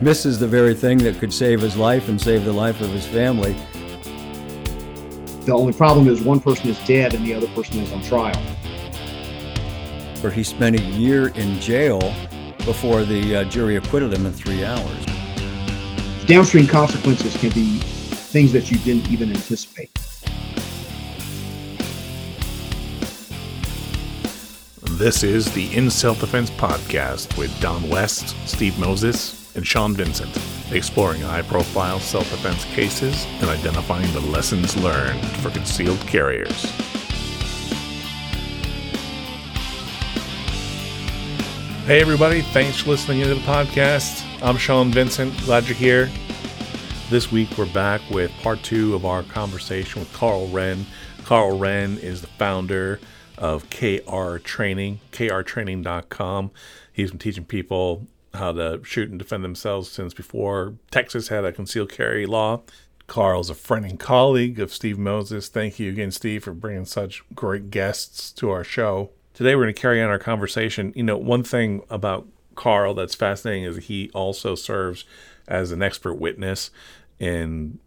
misses the very thing that could save his life and save the life of his family. The only problem is one person is dead and the other person is on trial. Where he spent a year in jail before the uh, jury acquitted him in three hours. Downstream consequences can be things that you didn't even anticipate. This is the In Self Defense Podcast with Don West, Steve Moses, and Sean Vincent, exploring high profile self defense cases and identifying the lessons learned for concealed carriers. Hey, everybody, thanks for listening to the podcast. I'm Sean Vincent, glad you're here. This week, we're back with part two of our conversation with Karl Rehn. Karl Rehn is the founder of KR Training, krtraining.com. He's been teaching people how to shoot and defend themselves since before Texas had a concealed carry law. Karl's a friend and colleague of Steve Moses. Thank you again, Steve, for bringing such great guests to our show. Today, we're going to carry on our conversation. You know, one thing about Karl that's fascinating is he also serves as an expert witness in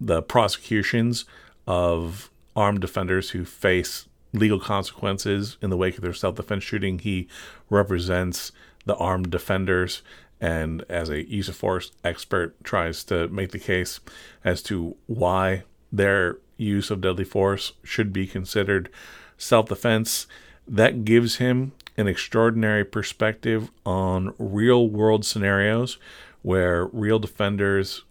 the prosecutions of armed defenders who face legal consequences in the wake of their self defense shooting. He represents the armed defenders and, as a use of force expert, tries to make the case as to why their use of deadly force should be considered self defense. That gives him an extraordinary perspective on real world scenarios where real defenders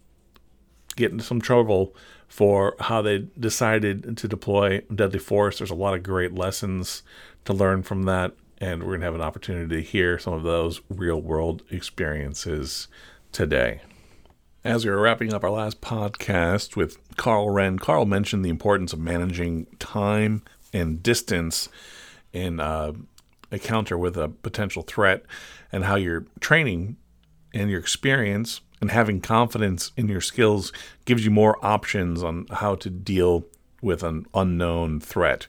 get into some trouble for how they decided to deploy deadly force. There's a lot of great lessons to learn from that, and we're going to have an opportunity to hear some of those real world experiences today. As we were wrapping up our last podcast with Karl Rehn, Karl mentioned the importance of managing time and distance in uh, a counter with a potential threat and how your training and your experience and having confidence in your skills gives you more options on how to deal with an unknown threat.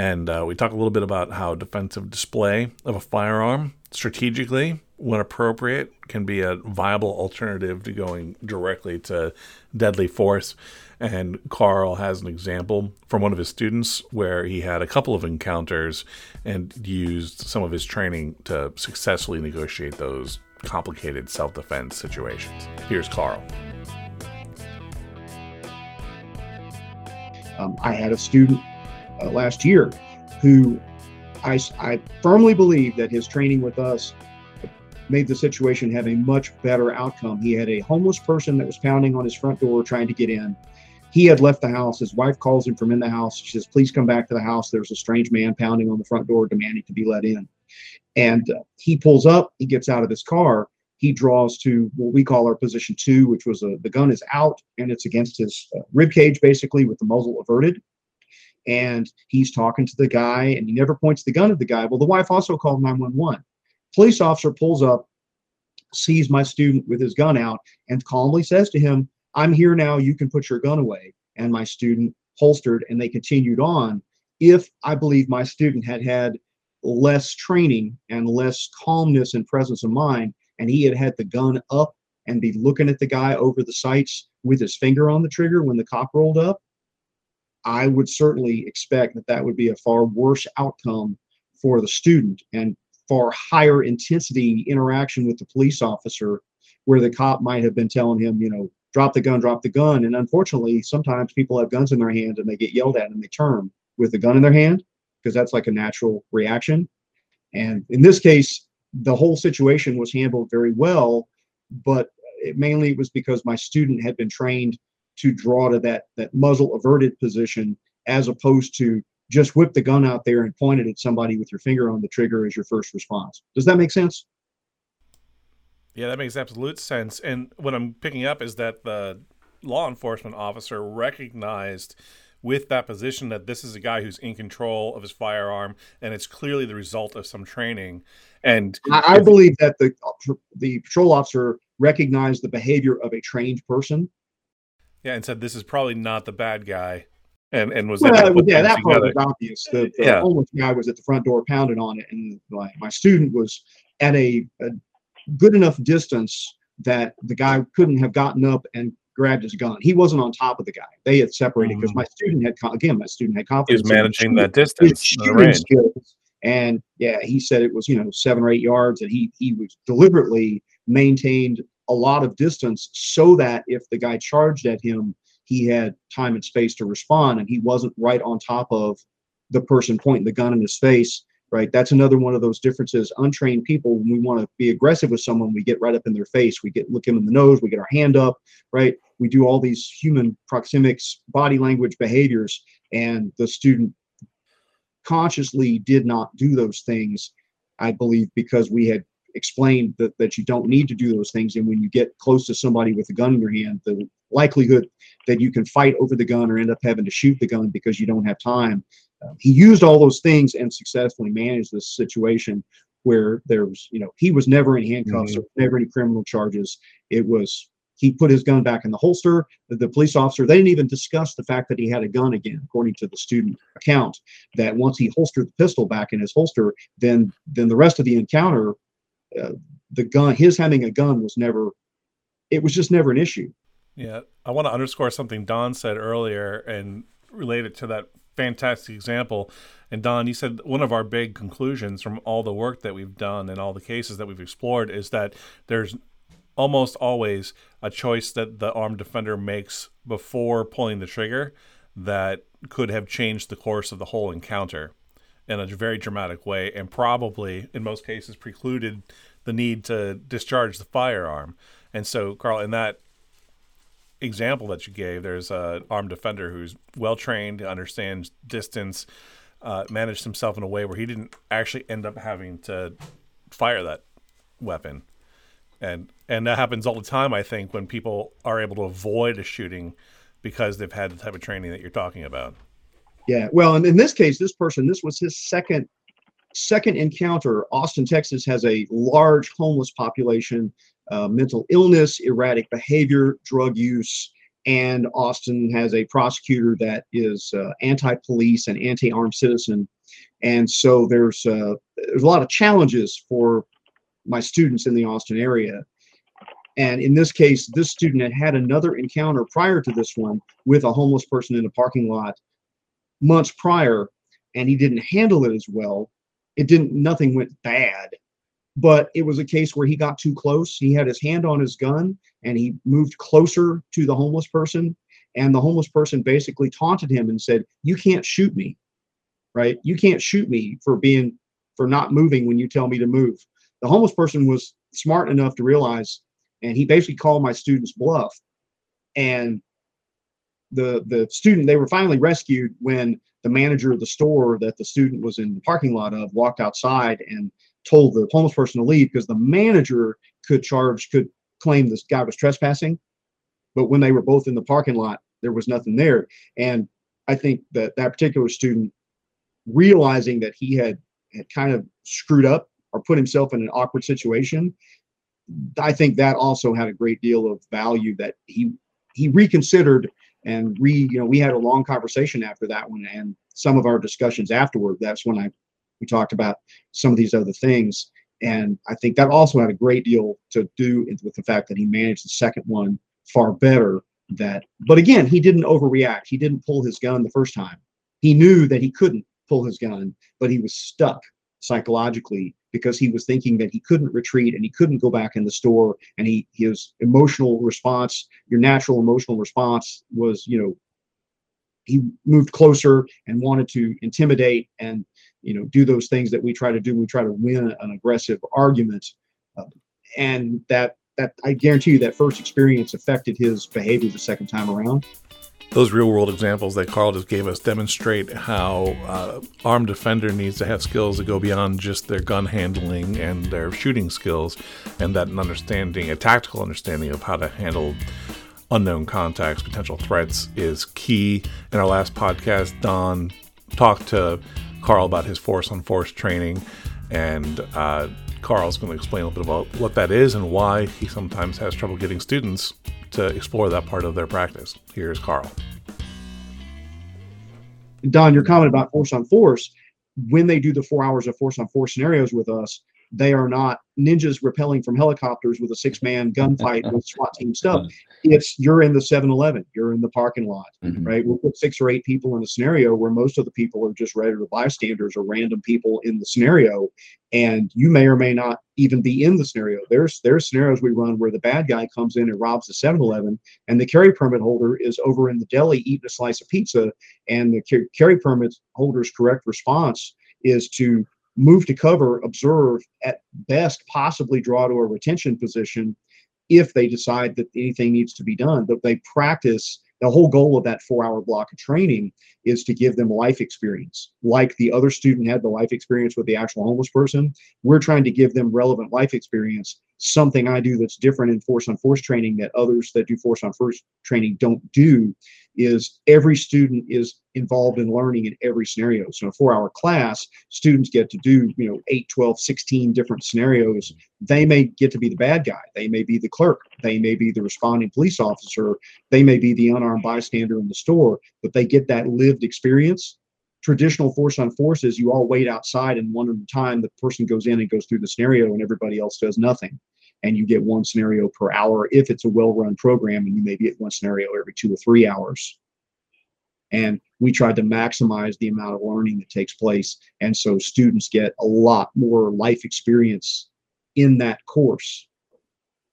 And uh, we talk a little bit about how defensive display of a firearm strategically, when appropriate, can be a viable alternative to going directly to deadly force. And Karl has an example from one of his students where he had a couple of encounters and used some of his training to successfully negotiate those complicated self defense situations. Here's Karl. Um, I had a student uh, last year who I, I firmly believe that his training with us made the situation have a much better outcome. He had a homeless person that was pounding on his front door trying to get in. He had left the house. His wife calls him from in the house. She says, Please come back to the house. There's a strange man pounding on the front door demanding to be let in. And uh, he pulls up, he gets out of his car, he draws to what we call our position two, which was a, the gun is out and it's against his uh, rib cage, basically, with the muzzle averted. And he's talking to the guy, and he never points the gun at the guy. Well, the wife also called 911. Police officer pulls up, sees my student with his gun out, and calmly says to him, I'm here now. You can put your gun away. And my student holstered, and they continued on. If I believe my student had had less training and less calmness and presence of mind, and he had had the gun up and be looking at the guy over the sights with his finger on the trigger when the cop rolled up, I would certainly expect that that would be a far worse outcome for the student and far higher intensity interaction with the police officer where the cop might have been telling him, you know, drop the gun, drop the gun. And unfortunately, sometimes people have guns in their hands and they get yelled at and they turn with the gun in their hand because that's like a natural reaction. And in this case, the whole situation was handled very well, but it mainly was because my student had been trained to draw to that that muzzle averted position as opposed to just whip the gun out there and point it at somebody with your finger on the trigger as your first response. Does that make sense? Yeah, that makes absolute sense. And what I'm picking up is that the law enforcement officer recognized with that position that this is a guy who's in control of his firearm and it's clearly the result of some training and I, I believe that the the patrol officer recognized the behavior of a trained person yeah and said this is probably not the bad guy and and was well, yeah that part was obvious the, the yeah. homeless guy was at the front door pounding on it and like my student was at a, a good enough distance that the guy couldn't have gotten up and grabbed his gun. He wasn't on top of the guy. They had separated because mm. my student had again, my student had confidence. He was managing that distance, skills. And yeah, he said it was you know seven or eight yards, and he he was deliberately maintained a lot of distance so that if the guy charged at him, he had time and space to respond, and he wasn't right on top of the person pointing the gun in his face right? That's another one of those differences. Untrained people, when we want to be aggressive with someone, we get right up in their face. We get look him in the nose. We get our hand up, right? We do all these human proxemics, body language behaviors, and the student consciously did not do those things. I believe because we had explained that, that you don't need to do those things. And when you get close to somebody with a gun in your hand, the likelihood that you can fight over the gun or end up having to shoot the gun because you don't have time um, he used all those things and successfully managed this situation where there was, you know, he was never in handcuffs mm-hmm. or never any criminal charges. It was he put his gun back in the holster. The, the, police officer, they didn't even discuss the fact that he had a gun again, according to the student account. That once he holstered the pistol back in his holster, then then the rest of the encounter, uh, the gun, his having a gun was never, it was just never an issue. Yeah, I want to underscore something Don said earlier and related to that fantastic example. And Don, you said one of our big conclusions from all the work that we've done and all the cases that we've explored is that there's almost always a choice that the armed defender makes before pulling the trigger that could have changed the course of the whole encounter in a very dramatic way and probably in most cases precluded the need to discharge the firearm. And so, Karl, in that example that you gave, there's an armed defender who's well trained, understands distance, uh, managed himself in a way where he didn't actually end up having to fire that weapon. And and that happens all the time, I think, when people are able to avoid a shooting because they've had the type of training that you're talking about. Yeah, well, and in this case, this person, this was his second second encounter. Austin, Texas, has a large homeless population uh, mental illness, erratic behavior, drug use, and Austin has a prosecutor that is uh, anti-police and anti-armed citizen, and so there's uh, there's a lot of challenges for my students in the Austin area. And in this case, this student had had another encounter prior to this one with a homeless person in a parking lot months prior, and he didn't handle it as well. It didn't. Nothing went bad but it was a case where he got too close. He had his hand on his gun and he moved closer to the homeless person. And the homeless person basically taunted him and said, You can't shoot me, right? You can't shoot me for being, for not moving when you tell me to move. The homeless person was smart enough to realize, and he basically called my student's bluff. And the the student they were finally rescued when the manager of the store that the student was in the parking lot of walked outside and told the homeless person to leave because the manager could charge, could claim this guy was trespassing. But when they were both in the parking lot, there was nothing there. And I think that that particular student, realizing that he had, had kind of screwed up or put himself in an awkward situation, I think that also had a great deal of value that he he reconsidered and re you know we had a long conversation after that one and some of our discussions afterward that's when i we talked about some of these other things. And I think that also had a great deal to do with the fact that he managed the second one far better. That, but again, he didn't overreact. He didn't pull his gun the first time. He knew that he couldn't pull his gun, but he was stuck psychologically because he was thinking that he couldn't retreat and he couldn't go back in the store. And he his emotional response, your natural emotional response, was you know he moved closer and wanted to intimidate and you know do those things that we try to do. We try to win an aggressive argument. Uh, and that that i guarantee you that first experience affected his behavior the second time around those real world examples that Karl just gave us demonstrate how uh, armed defender needs to have skills that go beyond just their gun handling and their shooting skills, and that an understanding, a tactical understanding of how to handle unknown contacts, potential threats is key. In our last podcast, Don talked to Karl about his force on force training, and uh, Karl's going to explain a little bit about what that is and why he sometimes has trouble getting students to explore that part of their practice. Here's Karl. Don, your comment about force on force, when they do the four hours of force on force scenarios with us, they are not ninjas rappelling from helicopters with a six-man gunfight with SWAT team stuff. It's you're in the 7-Eleven, you're in the parking lot, Mhm. right? We'll put six or eight people in a scenario where most of the people are just regular bystanders or random people in the scenario, and you may or may not even be in the scenario. There's there's scenarios we run where the bad guy comes in and robs the 7-Eleven, and the carry permit holder is over in the deli eating a slice of pizza, and the carry permit holder's correct response is to move to cover, observe, at best possibly draw to a retention position if they decide that anything needs to be done. But they practice the whole goal of that four hour block of training is to give them life experience. Like the other student had the life experience with the actual homeless person, we're trying to give them relevant life experience. Something I do that's different in force on force training that others that do force on force training don't do is every student is involved in learning in every scenario. So in a four hour class, students get to do, you know, 8, 12, 16 different scenarios. They may get to be the bad guy. They may be the clerk. They may be the responding police officer. They may be the unarmed bystander in the store, but they get that lived experience. Traditional force on force is you all wait outside and one at a time the person goes in and goes through the scenario and everybody else does nothing. And you get one scenario per hour if it's a well run program, and you maybe get one scenario every two or three hours. And we tried to maximize the amount of learning that takes place. And so students get a lot more life experience in that course.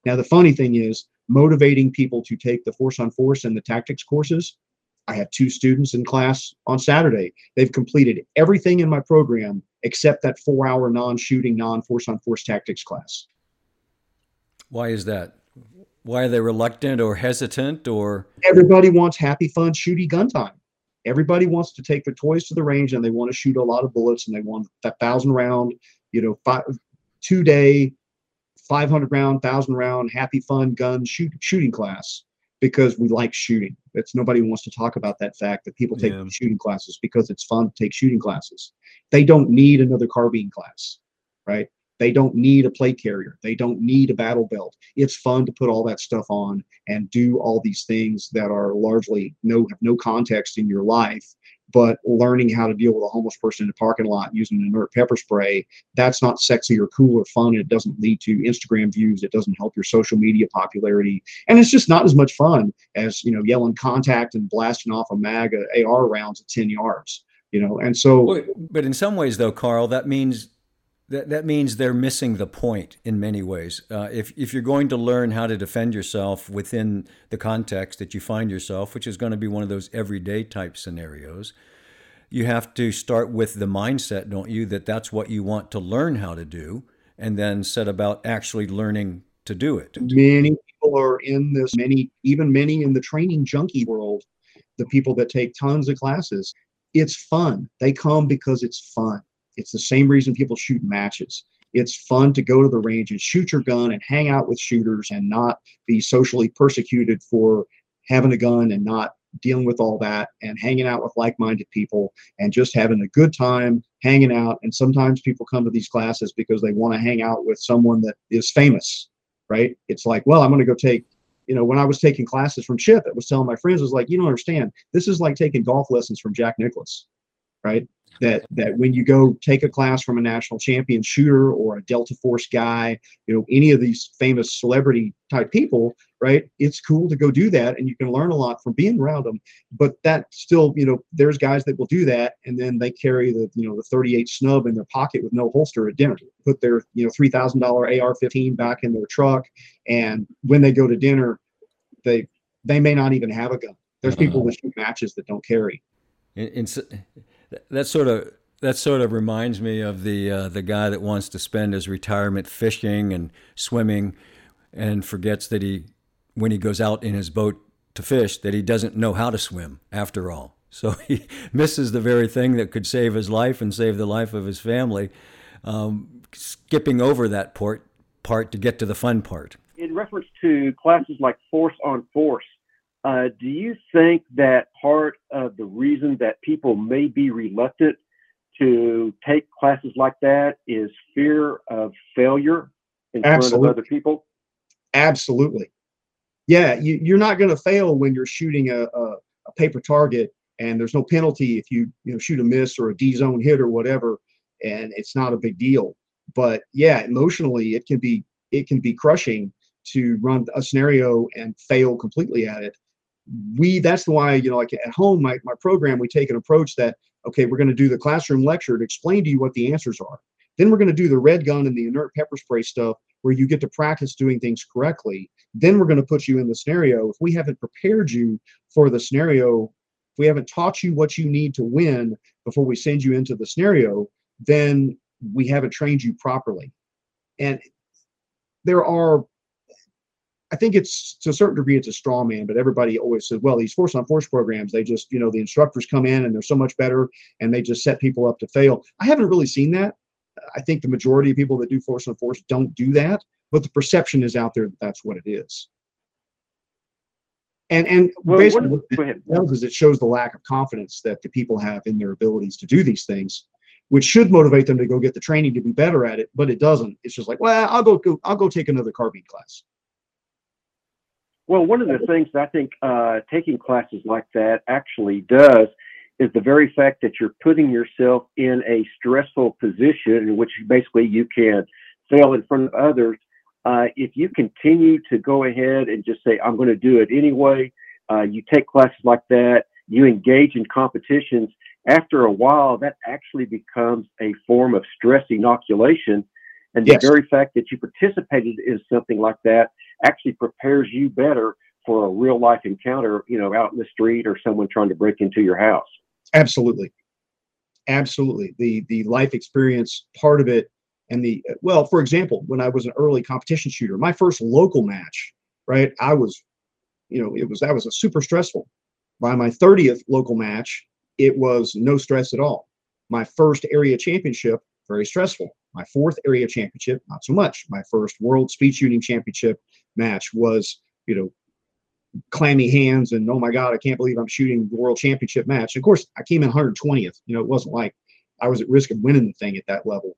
Now, the funny thing is, motivating people to take the force on force and the tactics courses. I had two students in class on Saturday. They've completed everything in my program except that four hour non shooting, non force on force tactics class. Why is that? Why are they reluctant or hesitant or? Everybody wants happy, fun, shooty gun time. Everybody wants to take their toys to the range and they want to shoot a lot of bullets and they want that thousand round, you know, five, two day, 500 round, thousand round, happy, fun gun shoot, shooting class because we like shooting. It's nobody wants to talk about that fact that people take Yeah. shooting classes because it's fun to take shooting classes. They don't need another carbine class, right? They don't need a plate carrier. They don't need a battle belt. It's fun to put all that stuff on and do all these things that are largely no have no context in your life. But learning how to deal with a homeless person in a parking lot using an inert pepper spray, that's not sexy or cool or fun. It doesn't lead to Instagram views. It doesn't help your social media popularity. And it's just not as much fun as, you know, yelling contact and blasting off a mag AR rounds at 10 yards. You know, and so But in some ways, though, Karl, that means that that means they're missing the point in many ways. Uh, if if you're going to learn how to defend yourself within the context that you find yourself, which is going to be one of those everyday type scenarios, you have to start with the mindset, don't you, that that's what you want to learn how to do, and then set about actually learning to do it. many people are in this many even many in the training junkie world the people that take tons of classes it's fun they come because it's fun it's the same reason people shoot matches it's fun to go to the range and shoot your gun and hang out with shooters and not be socially persecuted for having a gun and not dealing with all that and hanging out with like-minded people and just having a good time hanging out and sometimes people come to these classes because they want to hang out with someone that is famous right? It's like, well, I'm going to go take, you know, when I was taking classes from Chip, it was telling my friends, was like, you don't understand. This is like taking golf lessons from Jack Nicklaus, right? That that when you go take a class from a national champion shooter or a Delta Force guy, you know, any of these famous celebrity type people, right? It's cool to go do that, and you can learn a lot from being around them. But that still, you know, there's guys that will do that, and then they carry the, you know, the 38 snub in their pocket with no holster at dinner. Put their, you know, three thousand dollar AR-15 back in their truck, and when they go to dinner, they they may not even have a gun. There's uh-huh. people that shoot matches that don't carry. In, in, s- that sort of that sort of reminds me of the uh, the guy that wants to spend his retirement fishing and swimming, and forgets that he, when he goes out in his boat to fish, that he doesn't know how to swim after all. So he misses the very thing that could save his life and save the life of his family, um, skipping over that part part to get to the fun part. in reference to classes like Force on Force, uh, do you think that part of the reason that people may be reluctant to take classes like that is fear of failure in front of other people? Absolutely. Yeah, you, you're not going to fail when you're shooting a, a, a paper target and there's no penalty if you you know shoot a miss or a D zone hit or whatever, and it's not a big deal. but yeah, emotionally it can be it can be crushing to run a scenario and fail completely at it. We that's why you know like at home my my program we take an approach that okay we're going to do the classroom lecture to explain to you what the answers are. Then we're going to do the red gun and the inert pepper spray stuff where you get to practice doing things correctly. Then we're going to put you in the scenario. If we haven't prepared you for the scenario, if we haven't taught you what you need to win before we send you into the scenario, then we haven't trained you properly. And there are I think it's to a certain degree it's a straw man, but everybody always says, well, these force on force programs, they just, you know, the instructors come in and they're so much better and they just set people up to fail. I haven't really seen that. I think the majority of people that do force on force don't do that, but the perception is out there that that's what it is. And and well, basically what, what it does is it shows the lack of confidence that the people have in their abilities to do these things, which should motivate them to go get the training to be better at it, but it doesn't. It's just like, well, I'll go, go I'll go take another carbine class. Well, one of the things I think uh, taking classes like that actually does is the very fact that you're putting yourself in a stressful position in which basically you can fail in front of others. Uh, if you continue to go ahead and just say, I'm going to do it anyway, uh, you take classes like that, you engage in competitions, after a while, that actually becomes a form of stress inoculation. And the very fact that you participated in something like that actually prepares you better for a real life encounter, you know, out in the street or someone trying to break into your house. Absolutely. Absolutely. The the life experience part of it and the well, for example, when I was an early competition shooter, my first local match, right? I was, you know, it was that was a super stressful. By my 30th local match, it was no stress at all. My first area championship, very stressful. My fourth area championship, not so much. My first world speed shooting championship match was, you know, clammy hands and oh my god, I can't believe I'm shooting the world championship match. of course, I came in 120th. You know, it wasn't like I was at risk of winning the thing at that level.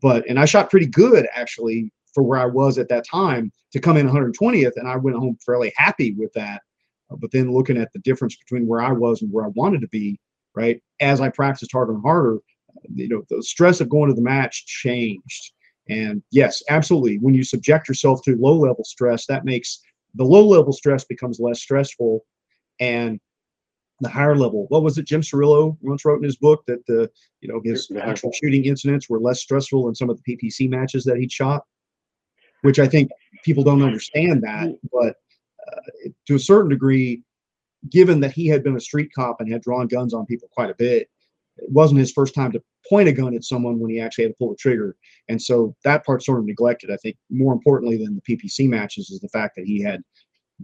But and I shot pretty good actually for where I was at that time to come in 120th, and I went home fairly happy with that. But then looking at the difference between where I was and where I wanted to be, right? As I practiced harder and harder, you know, the stress of going to the match changed. And yes, absolutely. When you subject yourself to low level stress, that makes the low level stress becomes less stressful. And the higher level, what was it? Jim Cirillo once wrote in his book that the, you know, his actual shooting incidents were less stressful than some of the PPC matches that he'd shot, which I think people don't understand that. But uh, to a certain degree, given that he had been a street cop and had drawn guns on people quite a bit, it wasn't his first time to point a gun at someone when he actually had to pull the trigger. And so that part sort of neglected. I think more importantly than the PPC matches is the fact that he had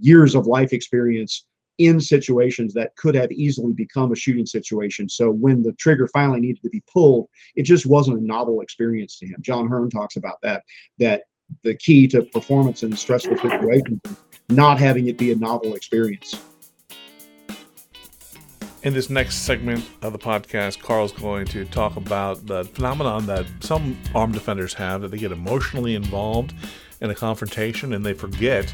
years of life experience in situations that could have easily become a shooting situation. So when the trigger finally needed to be pulled, it just wasn't a novel experience to him. John Hearne talks about that, that the key to performance in stressful situations, not having it be a novel experience. In this next segment of the podcast, Karl's going to talk about the phenomenon that some armed defenders have that they get emotionally involved in a confrontation and they forget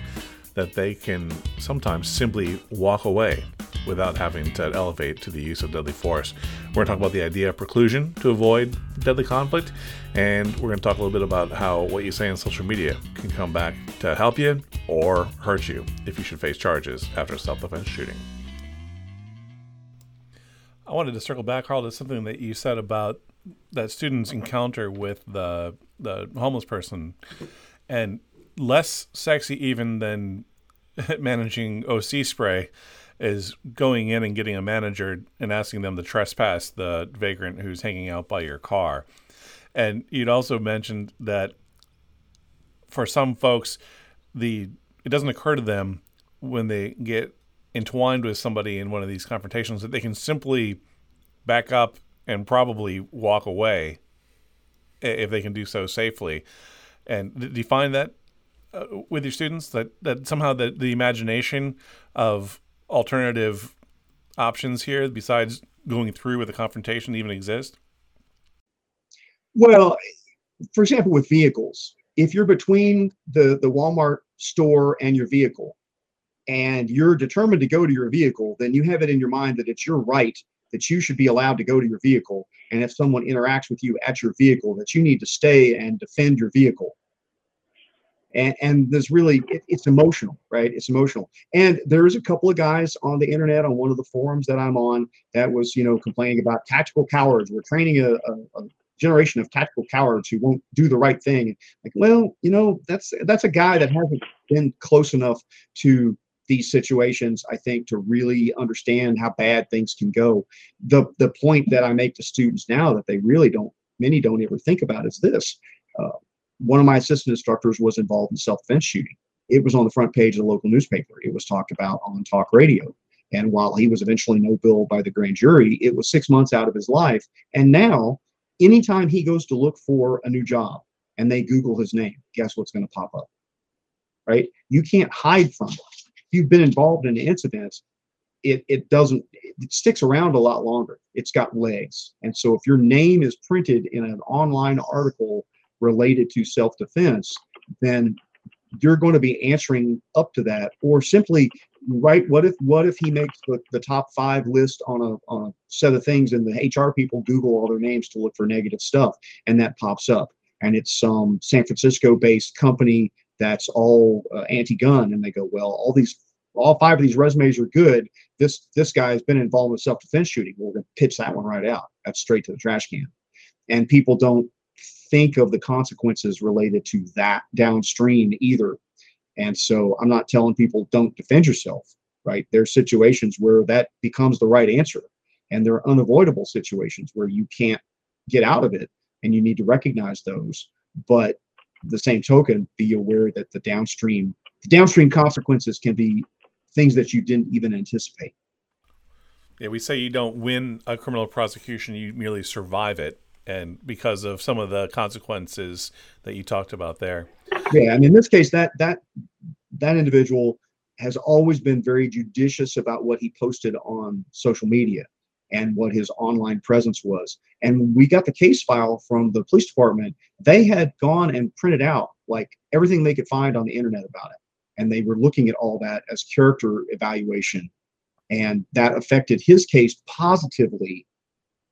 that they can sometimes simply walk away without having to elevate to the use of deadly force. We're going to talk about the idea of preclusion to avoid deadly conflict, and we're going to talk a little bit about how what you say on social media can come back to help you or hurt you if you should face charges after a self defense shooting. I wanted to circle back, Karl, to something that you said about that student's encounter with the the homeless person, and less sexy even than managing OC spray is going in and getting a manager and asking them to trespass the vagrant who's hanging out by your car. And you'd also mentioned that for some folks, the it doesn't occur to them when they get entwined with somebody in one of these confrontations that they can simply back up and probably walk away if they can do so safely. And do you find that uh, with your students that, that somehow the, the imagination of alternative options here besides going through with a confrontation even exist? Well, for example, with vehicles, if you're between the, the Walmart store and your vehicle, and you're determined to go to your vehicle, then you have it in your mind that it's your right that you should be allowed to go to your vehicle. And if someone interacts with you at your vehicle, that you need to stay and defend your vehicle. And, and there's really, it, it's emotional, right? It's emotional. And there's a couple of guys on the internet on one of the forums that I'm on that was, you know, complaining about tactical cowards. We're training a, a, a generation of tactical cowards who won't do the right thing. Like, well, you know, that's that's a guy that hasn't been close enough to these situations, I think, to really understand how bad things can go. The the point that I make to students now that they really don't, many don't ever think about is this. Uh, one of my assistant instructors was involved in self-defense shooting. It was on the front page of the local newspaper. It was talked about on talk radio. And while he was eventually no bill by the grand jury, it was six months out of his life. And now, anytime he goes to look for a new job and they Google his name, guess what's going to pop up? Right? You can't hide from it you've been involved in incidents, it, it doesn't it sticks around a lot longer. It's got legs. And so if your name is printed in an online article related to self-defense, then you're going to be answering up to that or simply right what if what if he makes the, the top five list on a, on a set of things and the hr people google all their names to look for negative stuff and that pops up and it's some san francisco based company that's all uh, anti-gun and they go well all these all five of these resumes are good. This this guy has been involved in self-defense shooting. We're going to pitch that one right out. That's straight to the trash can. And people don't think of the consequences related to that downstream either. And so i'm not telling people don't defend yourself right? There's situations where that becomes the right answer. And there are unavoidable situations where you can't get out of it and you need to recognize those. But the same token, be aware that the downstream the downstream consequences can be things that you didn't even anticipate. Yeah, we say you don't win a criminal prosecution; you merely survive it, and because of some of the consequences that you talked about there. Yeah, and in this case, that that that individual has always been very judicious about what he posted on social media and what his online presence was. And we got the case file from the police department. They had gone and printed out like everything they could find on the internet about it. And they were looking at all that as character evaluation. And that affected his case positively.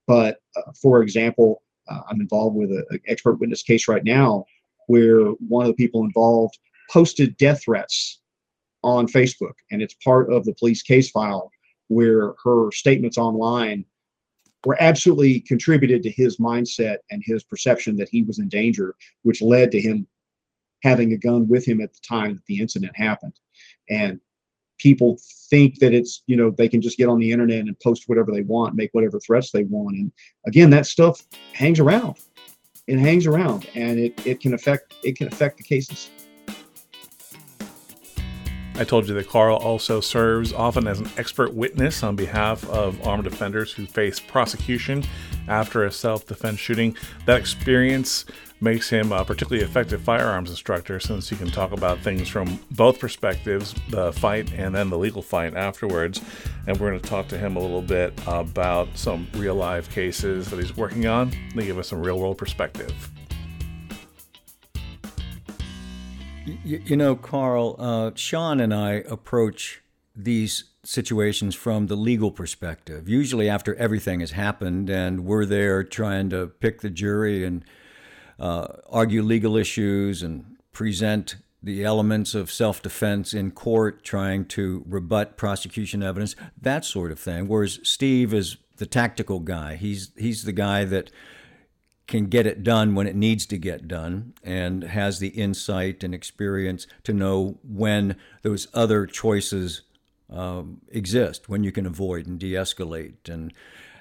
But uh, for example, uh, I'm involved with an expert witness case right now where one of the people involved posted death threats on Facebook, and it's part of the police case file where her statements online were absolutely contributed to his mindset and his perception that he was in danger, which led to him having a gun with him at the time that the incident happened. And people think that it's, you know, they can just get on the internet and post whatever they want, make whatever threats they want. And again, that stuff hangs around. It hangs around and it, it can affect it can affect the cases. I told you that Karl also serves often as an expert witness on behalf of armed offenders who face prosecution after a self defense shooting. That experience makes him a particularly effective firearms instructor since he can talk about things from both perspectives the fight and then the legal fight afterwards. And we're going to talk to him a little bit about some real life cases that he's working on to give us some real world perspective. You, you know, Karl, uh, Sean and I approach these situations from the legal perspective, usually after everything has happened and we're there trying to pick the jury and uh, argue legal issues and present the elements of self defense in court, trying to rebut prosecution evidence, that sort of thing. Whereas Steve is the tactical guy. He's he's the guy that can get it done when it needs to get done and has the insight and experience to know when those other choices um, exist, when you can avoid and de escalate, and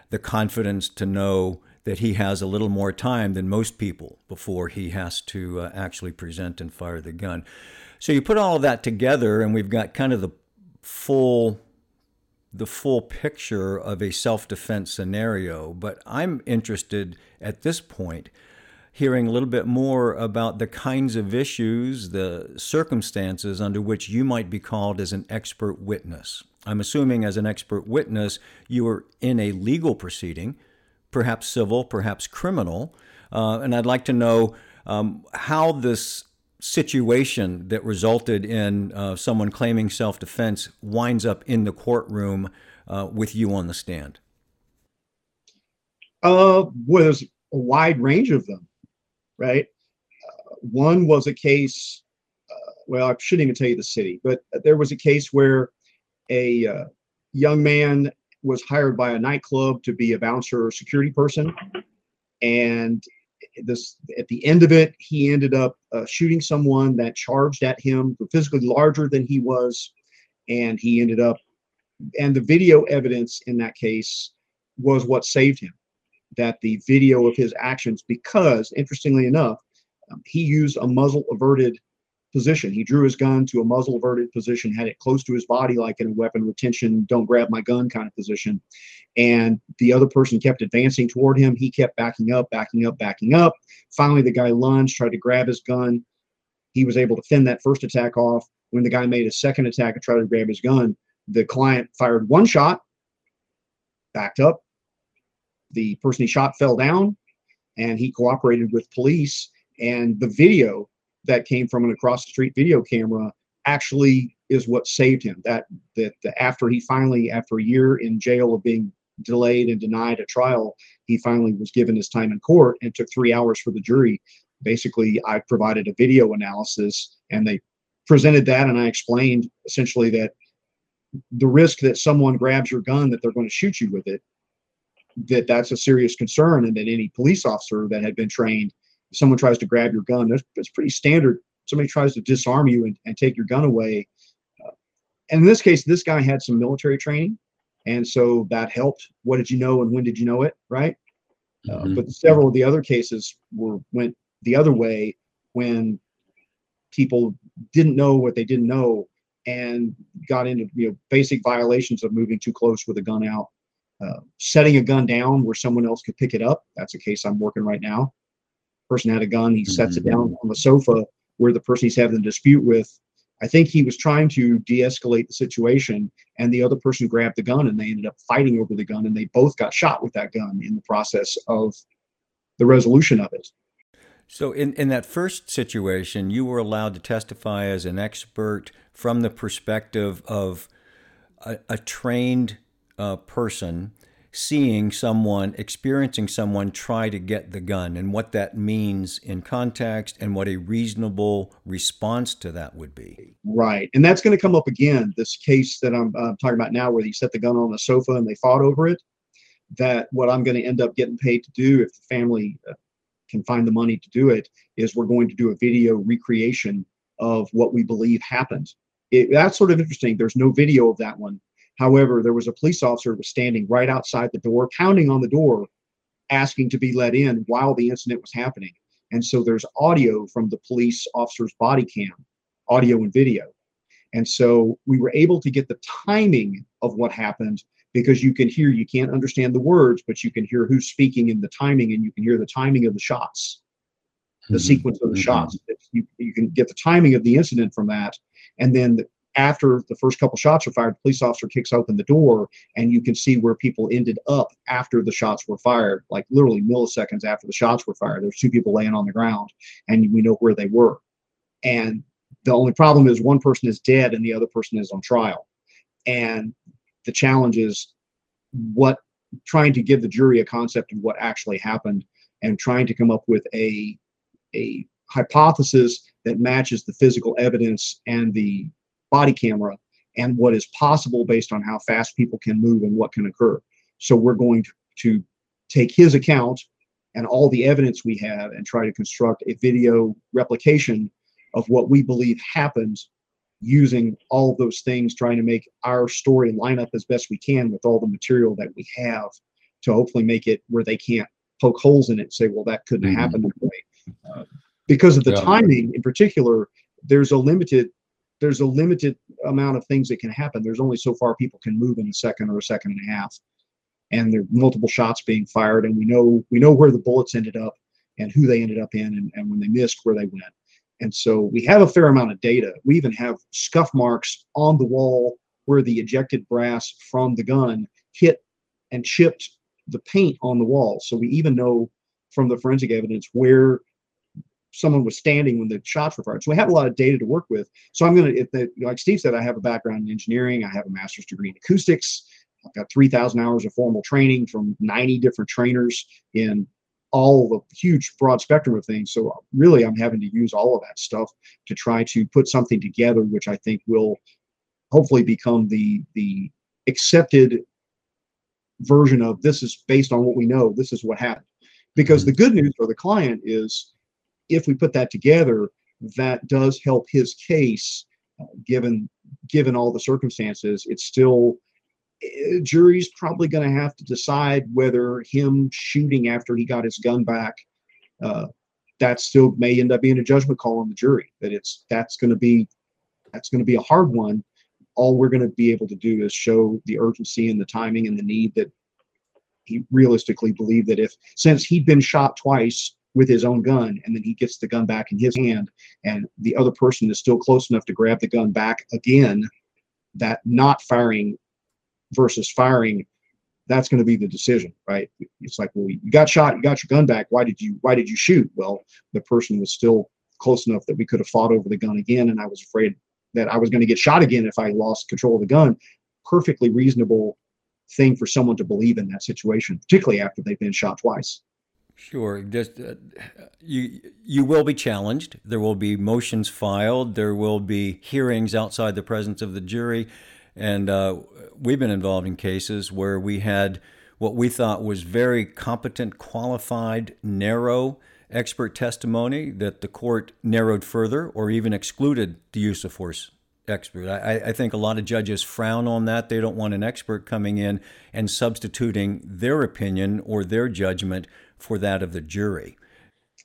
the confidence to know that he has a little more time than most people before he has to uh, actually present and fire the gun. So you put all of that together, and we've got kind of the full the full picture of a self defense scenario, but I'm interested at this point hearing a little bit more about the kinds of issues, the circumstances under which you might be called as an expert witness. I'm assuming as an expert witness, you are in a legal proceeding, perhaps civil, perhaps criminal, uh, and I'd like to know um, how this situation that resulted in uh, someone claiming self defense winds up in the courtroom uh, with you on the stand? Uh, was a wide range of them, right? Uh, one was a case. Uh, well, I shouldn't even tell you the city, but there was a case where a uh, young man was hired by a nightclub to be a bouncer or security person, and this at the end of it, he ended up uh, shooting someone that charged at him, physically larger than he was, and he ended up. And the video evidence in that case was what saved him. That the video of his actions, because interestingly enough, um, he used a muzzle averted position. He drew his gun to a muzzle averted position, had it close to his body, like in a weapon retention, don't grab my gun kind of position. And the other person kept advancing toward him. He kept backing up, backing up, backing up. Finally, the guy lunged, tried to grab his gun. He was able to fend that first attack off. When the guy made a second attack and tried to grab his gun, the client fired one shot, backed up. The person he shot fell down, and he cooperated with police. And the video that came from an across the street video camera actually is what saved him. That that after he finally, after a year in jail of being delayed and denied a trial, he finally was given his time in court and took three hours for the jury. Basically, I provided a video analysis and they presented that, and I explained essentially that the risk that someone grabs your gun that they're going to shoot you with it that that's a serious concern and that any police officer that had been trained if someone tries to grab your gun, that's, that's pretty standard. Somebody tries to disarm you and, and take your gun away. Uh, and in this case, this guy had some military training. And so that helped. What did you know and when did you know it? Right. Uh, mm-hmm. But several of the other cases were went the other way when people didn't know what they didn't know and got into you know basic violations of moving too close with a gun out, uh, setting a gun down where someone else could pick it up. That's a case I'm working right now person had a gun. He sets mm-hmm. it down on the sofa where the person he's having the dispute with. I think he was trying to de-escalate the situation, and the other person grabbed the gun, and they ended up fighting over the gun, and they both got shot with that gun in the process of the resolution of it. So, in, in that first situation, you were allowed to testify as an expert from the perspective of a, a trained uh, person seeing someone, experiencing someone try to get the gun and what that means in context and what a reasonable response to that would be. Right. And that's going to come up again. This case that I'm uh, talking about now, where he set the gun on the sofa and they fought over it. That what I'm going to end up getting paid to do if the family uh, can find the money to do it is we're going to do a video recreation of what we believe happened. It, that's sort of interesting. There's no video of that one However, there was a police officer was standing right outside the door, pounding on the door, asking to be let in while the incident was happening. And so there's audio from the police officer's body cam, audio and video. And so we were able to get the timing of what happened because you can hear, you can't understand the words, but you can hear who's speaking in the timing and you can hear the timing of the shots, the mm-hmm. sequence of the mm-hmm. shots. You, you can get the timing of the incident from that. And then the, after the first couple shots are fired, the police officer kicks open the door and you can see where people ended up after the shots were fired, like literally milliseconds after the shots were fired. There's two people laying on the ground and we know where they were. And the only problem is one person is dead and the other person is on trial. And the challenge is what trying to give the jury a concept of what actually happened and trying to come up with a a hypothesis that matches the physical evidence and the body camera and what is possible based on how fast people can move and what can occur. So we're going to, to take his account and all the evidence we have and try to construct a video replication of what we believe happened using all those things, trying to make our story line up as best we can with all the material that we have to hopefully make it where they can't poke holes in it and say, well, that couldn't mm-hmm. happen that way. Uh, because of the yeah. timing in particular, there's a limited there's a limited amount of things that can happen. There's only so far people can move in a second or a second and a half, and there are multiple shots being fired, and we know we know where the bullets ended up and who they ended up in, and, and when they missed, where they went. And so we have a fair amount of data. We even have scuff marks on the wall where the ejected brass from the gun hit and chipped the paint on the wall. So we even know from the forensic evidence where someone was standing when the shots were fired. So we have a lot of data to work with. So I'm going to, if the, like Steve said, I have a background in engineering. I have a master's degree in acoustics. I've got 3,000 hours of formal training from 90 different trainers in all the huge broad spectrum of things. So really, I'm having to use all of that stuff to try to put something together, which I think will hopefully become the the accepted version of this is based on what we know. This is what happened. Because mm-hmm. the good news for the client is, if we put that together, that does help his case, uh, given given all the circumstances. It's still uh, jury's probably going to have to decide whether him shooting after he got his gun back uh, that still may end up being a judgment call on the jury that it's that's going to be that's going to be a hard one all we're going to be able to do is show the urgency and the timing and the need that he realistically believed that if since he'd been shot twice with his own gun and then he gets the gun back in his hand and the other person is still close enough to grab the gun back again that not firing versus firing that's going to be the decision right? It's like well you got shot you got your gun back why did you why did you shoot? Well the person was still close enough that we could have fought over the gun again and i was afraid that i was going to get shot again if i lost control of the gun. Perfectly reasonable thing for someone to believe in that situation particularly after they've been shot twice Sure. Just uh, you you will be challenged. There will be motions filed. There will be hearings outside the presence of the jury. And uh, we've been involved in cases where we had what we thought was very competent, qualified, narrow expert testimony that the court narrowed further or even excluded the use of force expert. I, I, think a lot of judges frown on that. They don't want an expert coming in and substituting their opinion or their judgment for that of the jury.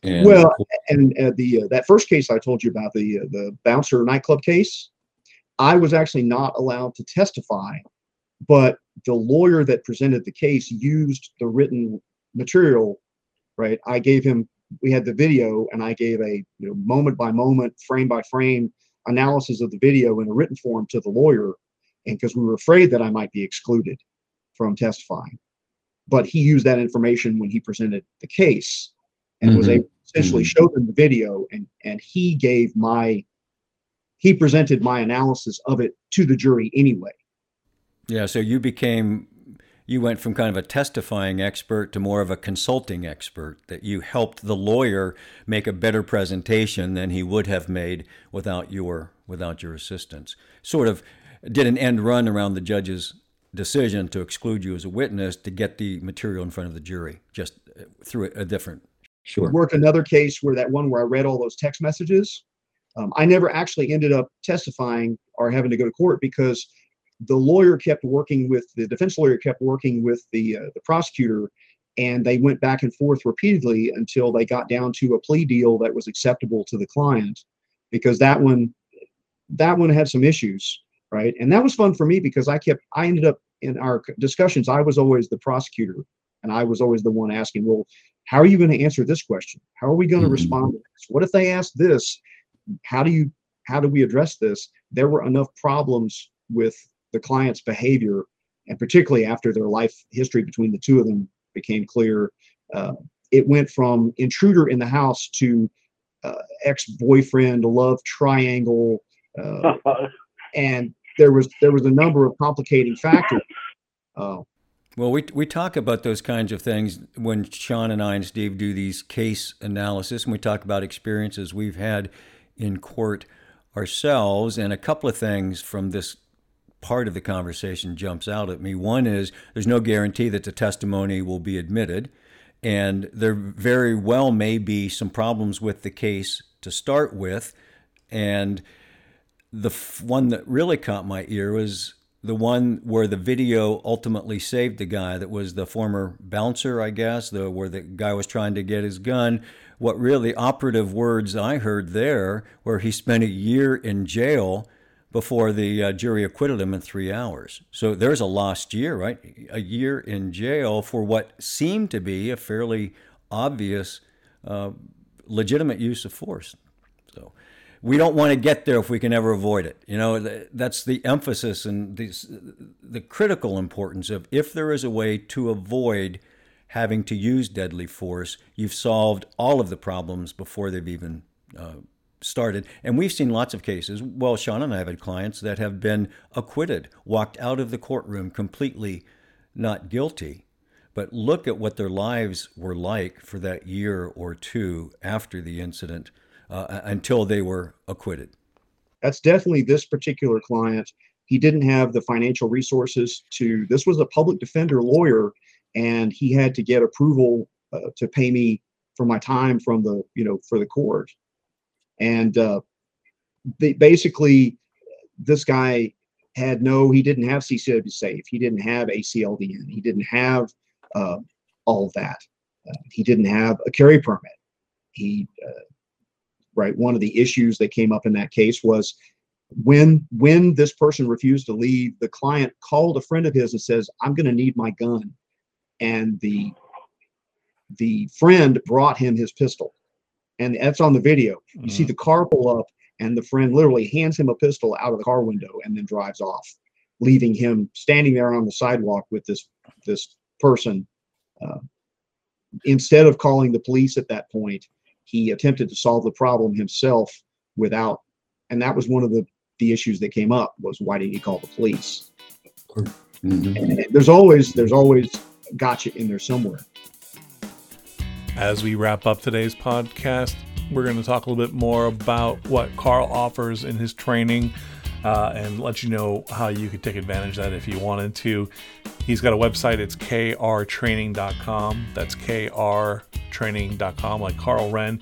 And well, and uh, the uh, that first case I told you about the uh, the bouncer nightclub case, I was actually not allowed to testify, but the lawyer that presented the case used the written material, right? I gave him, we had the video, and I gave a you know, moment by moment, frame by frame analysis of the video in a written form to the lawyer, and because we were afraid that I might be excluded from testifying. But he used that information when he presented the case and mm-hmm. was able to essentially mm-hmm. show them the video, and and he gave my he presented my analysis of it to the jury anyway. Yeah, so you became you went from kind of a testifying expert to more of a consulting expert that you helped the lawyer make a better presentation than he would have made without your without your assistance. Sort of did an end run around the judge's decision to exclude you as a witness to get the material in front of the jury just through a different sure worked another case where that one where i read all those text messages um, I never actually ended up testifying or having to go to court because the lawyer kept working with the defense lawyer kept working with the uh, the prosecutor, and they went back and forth repeatedly until they got down to a plea deal that was acceptable to the client, because that one that one had some issues, right? And that was fun for me because I kept I ended up in our discussions I was always the prosecutor, and I was always the one asking, well, how are you going to answer this question? How are we going to mm-hmm. respond to this? What if they ask this? how do you how do we address this there were enough problems with the client's behavior and particularly after their life history between the two of them became clear uh, it went from intruder in the house to uh, ex-boyfriend love triangle uh, and there was there was a number of complicating factors uh, well, we, we talk about those kinds of things when Sean and I and Steve do these case analysis, and we talk about experiences we've had in court ourselves. And a couple of things from this part of the conversation jumps out at me. One is there's no guarantee that the testimony will be admitted, and there very well may be some problems with the case to start with. And the f- one that really caught my ear was the one where the video ultimately saved the guy that was the former bouncer, I guess, the where the guy was trying to get his gun. What really operative words I heard there, where he spent a year in jail before the uh, jury acquitted him in three hours. So there's a lost year, right? A year in jail for what seemed to be a fairly obvious, uh, legitimate use of force. So we don't want to get there if we can ever avoid it. You know, that's the emphasis and the, the critical importance of if there is a way to avoid having to use deadly force, you've solved all of the problems before they've even uh, started. And we've seen lots of cases. Well, Sean and I have had clients that have been acquitted, walked out of the courtroom completely not guilty. But look at what their lives were like for that year or two after the incident uh, until they were acquitted. That's definitely this particular client. He didn't have the financial resources to, this was a public defender lawyer, and he had to get approval uh, to pay me for my time from the, you know, for the court. And uh, basically, this guy had no, he didn't have CCW safe. He didn't have ACLDN. He didn't have uh, all of that. Uh, he didn't have a carry permit. He, uh, right, one of the issues that came up in that case was when when this person refused to leave, the client called a friend of his and says, "I'm going to need my gun," and the the friend brought him his pistol, and that's on the video. You mm-hmm. see the car pull up, and the friend literally hands him a pistol out of the car window and then drives off, leaving him standing there on the sidewalk with this this person. Uh, instead of calling the police at that point, he attempted to solve the problem himself without, and that was one of the the issues that came up was why didn't he call the police? Mm-hmm. There's always there's always gotcha in there somewhere. As we wrap up today's podcast, we're going to talk a little bit more about what Karl offers in his training uh, and let you know how you could take advantage of that if you wanted to. He's got a website, it's krtraining.com. That's krtraining.com, like Karl Rehn.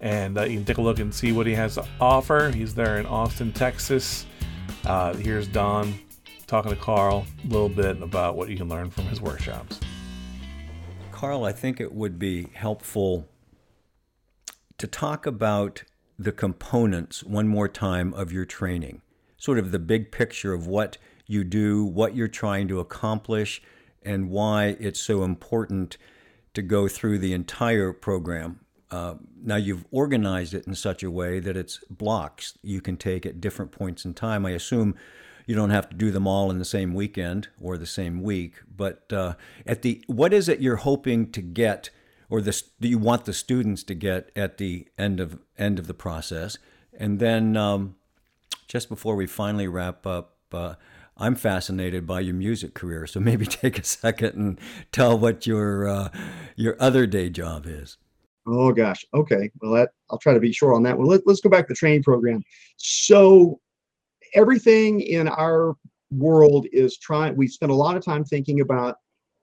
And uh, you can take a look and see what he has to offer. He's there in Austin, Texas. Uh, here's Don talking to Karl a little bit about what you can learn from his workshops. Karl, I think it would be helpful to talk about the components one more time of your training, sort of the big picture of what you do, what you're trying to accomplish, and why it's so important to go through the entire program. Uh, now, you've organized it in such a way that it's blocks you can take at different points in time. I assume you don't have to do them all in the same weekend or the same week. But uh, at the what is it you're hoping to get, or the do you want the students to get at the end of end of the process? And then um, just before we finally wrap up. Uh, I'm fascinated by your music career, so maybe take a second and tell what your uh, your other day job is. Oh gosh, okay. Well, that I'll try to be short on that one. Let, let's go back to the training program. So everything in our world is trying we spend a lot of time thinking about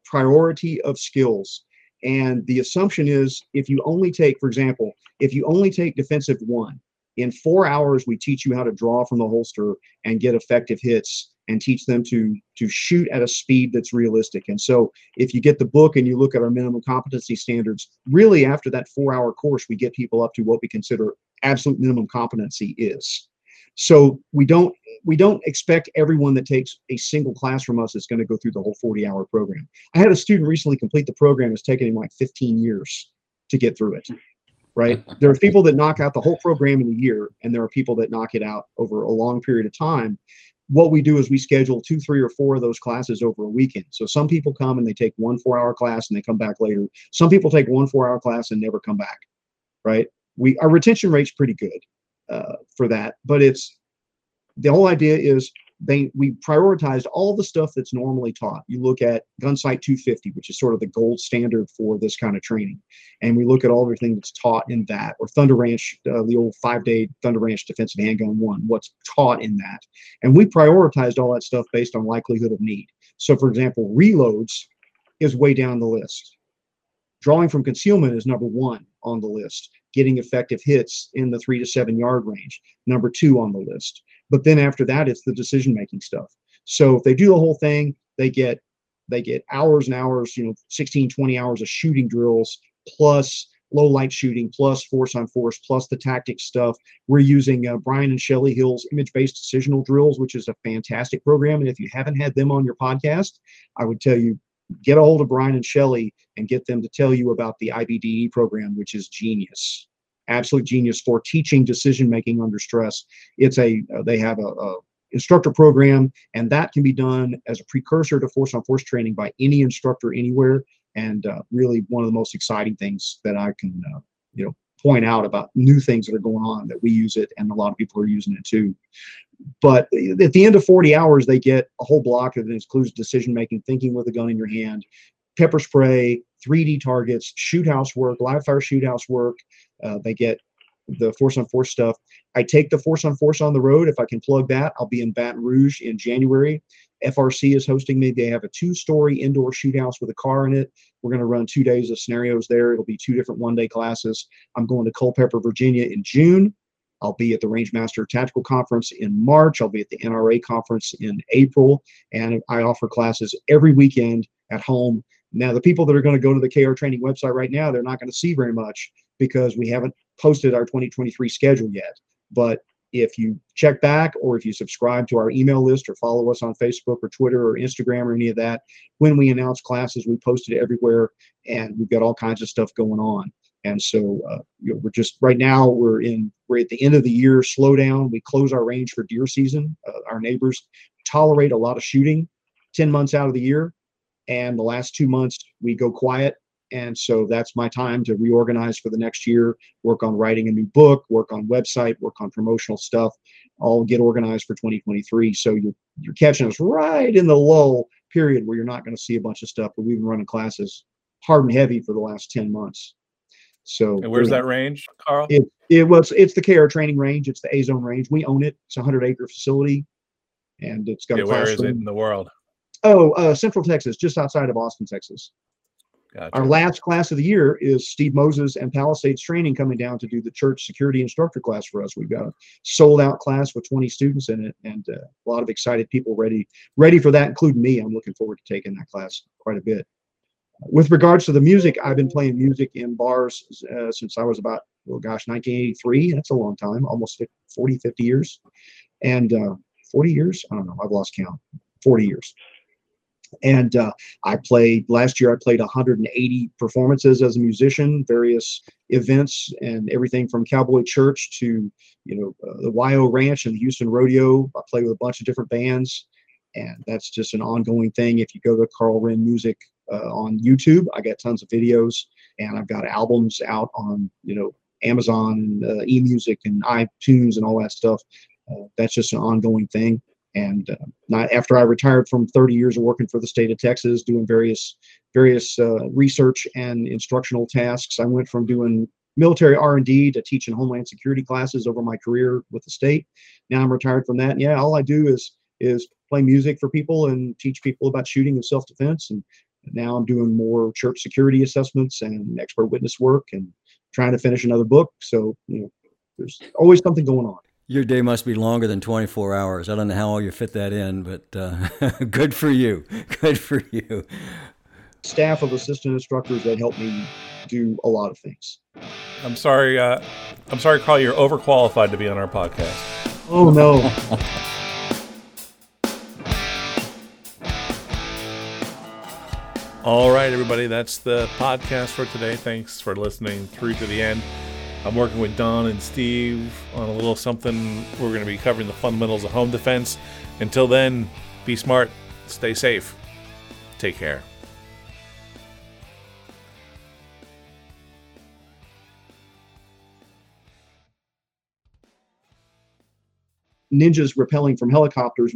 priority of skills and the assumption is if you only take for example if you only take defensive one in four hours we teach you how to draw from the holster and get effective hits and teach them to to shoot at a speed that's realistic and so if you get the book and you look at our minimum competency standards really after that four hour course we get people up to what we consider absolute minimum competency is so we don't we don't expect everyone that takes a single class from us is going to go through the whole 40 hour program. I had a student recently complete the program. It's taken him like 15 years to get through it. Right. There are people that knock out the whole program in a year, and there are people that knock it out over a long period of time. What we do is we schedule two, three, or four of those classes over a weekend. So some people come and they take one four hour class and they come back later. Some people take one four hour class and never come back. Right. We our retention rate's pretty good uh, for that. But it's the whole idea is they we prioritized all the stuff that's normally taught. You look at Gunsite 250, which is sort of the gold standard for this kind of training, and we look at all everything that's taught in that, or Thunder Ranch, uh, the old five-day Thunder Ranch defensive handgun one, what's taught in that, and we prioritized all that stuff based on likelihood of need. So, for example, reloads is way down the list. Drawing from concealment is number one on the list getting effective hits in the three to seven yard range, number two on the list. But then after that, it's the decision making stuff. So if they do the whole thing, they get they get hours and hours, you know, 16, 20 hours of shooting drills plus low light shooting plus force on force plus the tactics stuff. We're using uh, Brian and Shelley Hill's image based decisional drills, which is a fantastic program. And if you haven't had them on your podcast, I would tell you get a hold of Brian and Shelley and get them to tell you about the IBDE program, which is genius, absolute genius for teaching decision making under stress. It's a uh, they have a, a, instructor program, and that can be done as a precursor to force on force training by any instructor anywhere. And uh, really, one of the most exciting things that I can uh, you know point out about new things that are going on that we use it and a lot of people are using it too. But at the end of 40 hours, they get a whole block that includes decision making, thinking with a gun in your hand, pepper spray, 3D targets, shoot house work, live fire shoot house work. Uh, they get the force on force stuff. I take the force on force on the road. If I can plug that, I'll be in Baton Rouge in January. FRC is hosting me. They have a two story indoor shoot house with a car in it. We're going to run two days of scenarios there. It'll be two different one day classes. I'm going to Culpeper, Virginia in June. I'll be at the Rangemaster Tactical Conference in March. I'll be at the NRA conference in April. And I offer classes every weekend at home. Now, the people that are going to go to the KR training website right now, they're not going to see very much because we haven't posted our 2023 schedule yet. But if you check back or if you subscribe to our email list or follow us on Facebook or Twitter or Instagram or any of that, when we announce classes, we post it everywhere and we've got all kinds of stuff going on. And so uh, you know, we're just right now we're in we're at the end of the year slowdown. We close our range for deer season. Uh, our neighbors tolerate a lot of shooting 10 months out of the year. And the last two months we go quiet and so that's my time to reorganize for the next year, work on writing a new book, work on website, work on promotional stuff, all get organized for 2023. So you're, you're catching us right in the lull period where you're not going to see a bunch of stuff, but we've been running classes hard and heavy for the last 10 months. So and where's that range, Karl? It, it was it's the KR training range. It's the A zone range. We own it. It's a hundred acre facility, and it's got yeah, a Where is it in the world? Oh, uh, Central Texas, just outside of Austin, Texas. Gotcha. Our last class of the year is Steve Moses and Palisades Training coming down to do the church security instructor class for us. We've got a sold out class with 20 students in it, and uh, a lot of excited people ready ready for that, including me. I'm looking forward to taking that class quite a bit. With regards to the music, I've been playing music in bars uh, since I was about, oh gosh, 1983. That's a long time, almost 50, 40, 50 years. And uh, 40 years? I don't know. I've lost count. 40 years. And uh, I played last year. I played 180 performances as a musician, various events, and everything from Cowboy Church to you know uh, the YO Ranch and the Houston Rodeo. I play with a bunch of different bands, and that's just an ongoing thing. If you go to Karl Rehn Music uh, on YouTube, I got tons of videos, and I've got albums out on you know Amazon, uh, eMusic, and iTunes, and all that stuff. Uh, that's just an ongoing thing. And uh, not after I retired from 30 years of working for the state of Texas, doing various various uh, research and instructional tasks, I went from doing military R&D to teaching homeland security classes over my career with the state. Now I'm retired from that. And yeah, all I do is is play music for people and teach people about shooting and self-defense. And now I'm doing more church security assessments and expert witness work and trying to finish another book. So you know, there's always something going on. Your day must be longer than 24 hours. I don't know how you fit that in, but uh, good for you. Good for you. Staff of assistant instructors that help me do a lot of things. I'm sorry. Uh, I'm sorry, Karl. You're overqualified to be on our podcast. Oh no. All right, everybody. That's the podcast for today. Thanks for listening through to the end. I'm working with Don and Steve on a little something. We're going to be covering the fundamentals of home defense. Until then, be smart, stay safe, take care. Ninjas rappelling from helicopters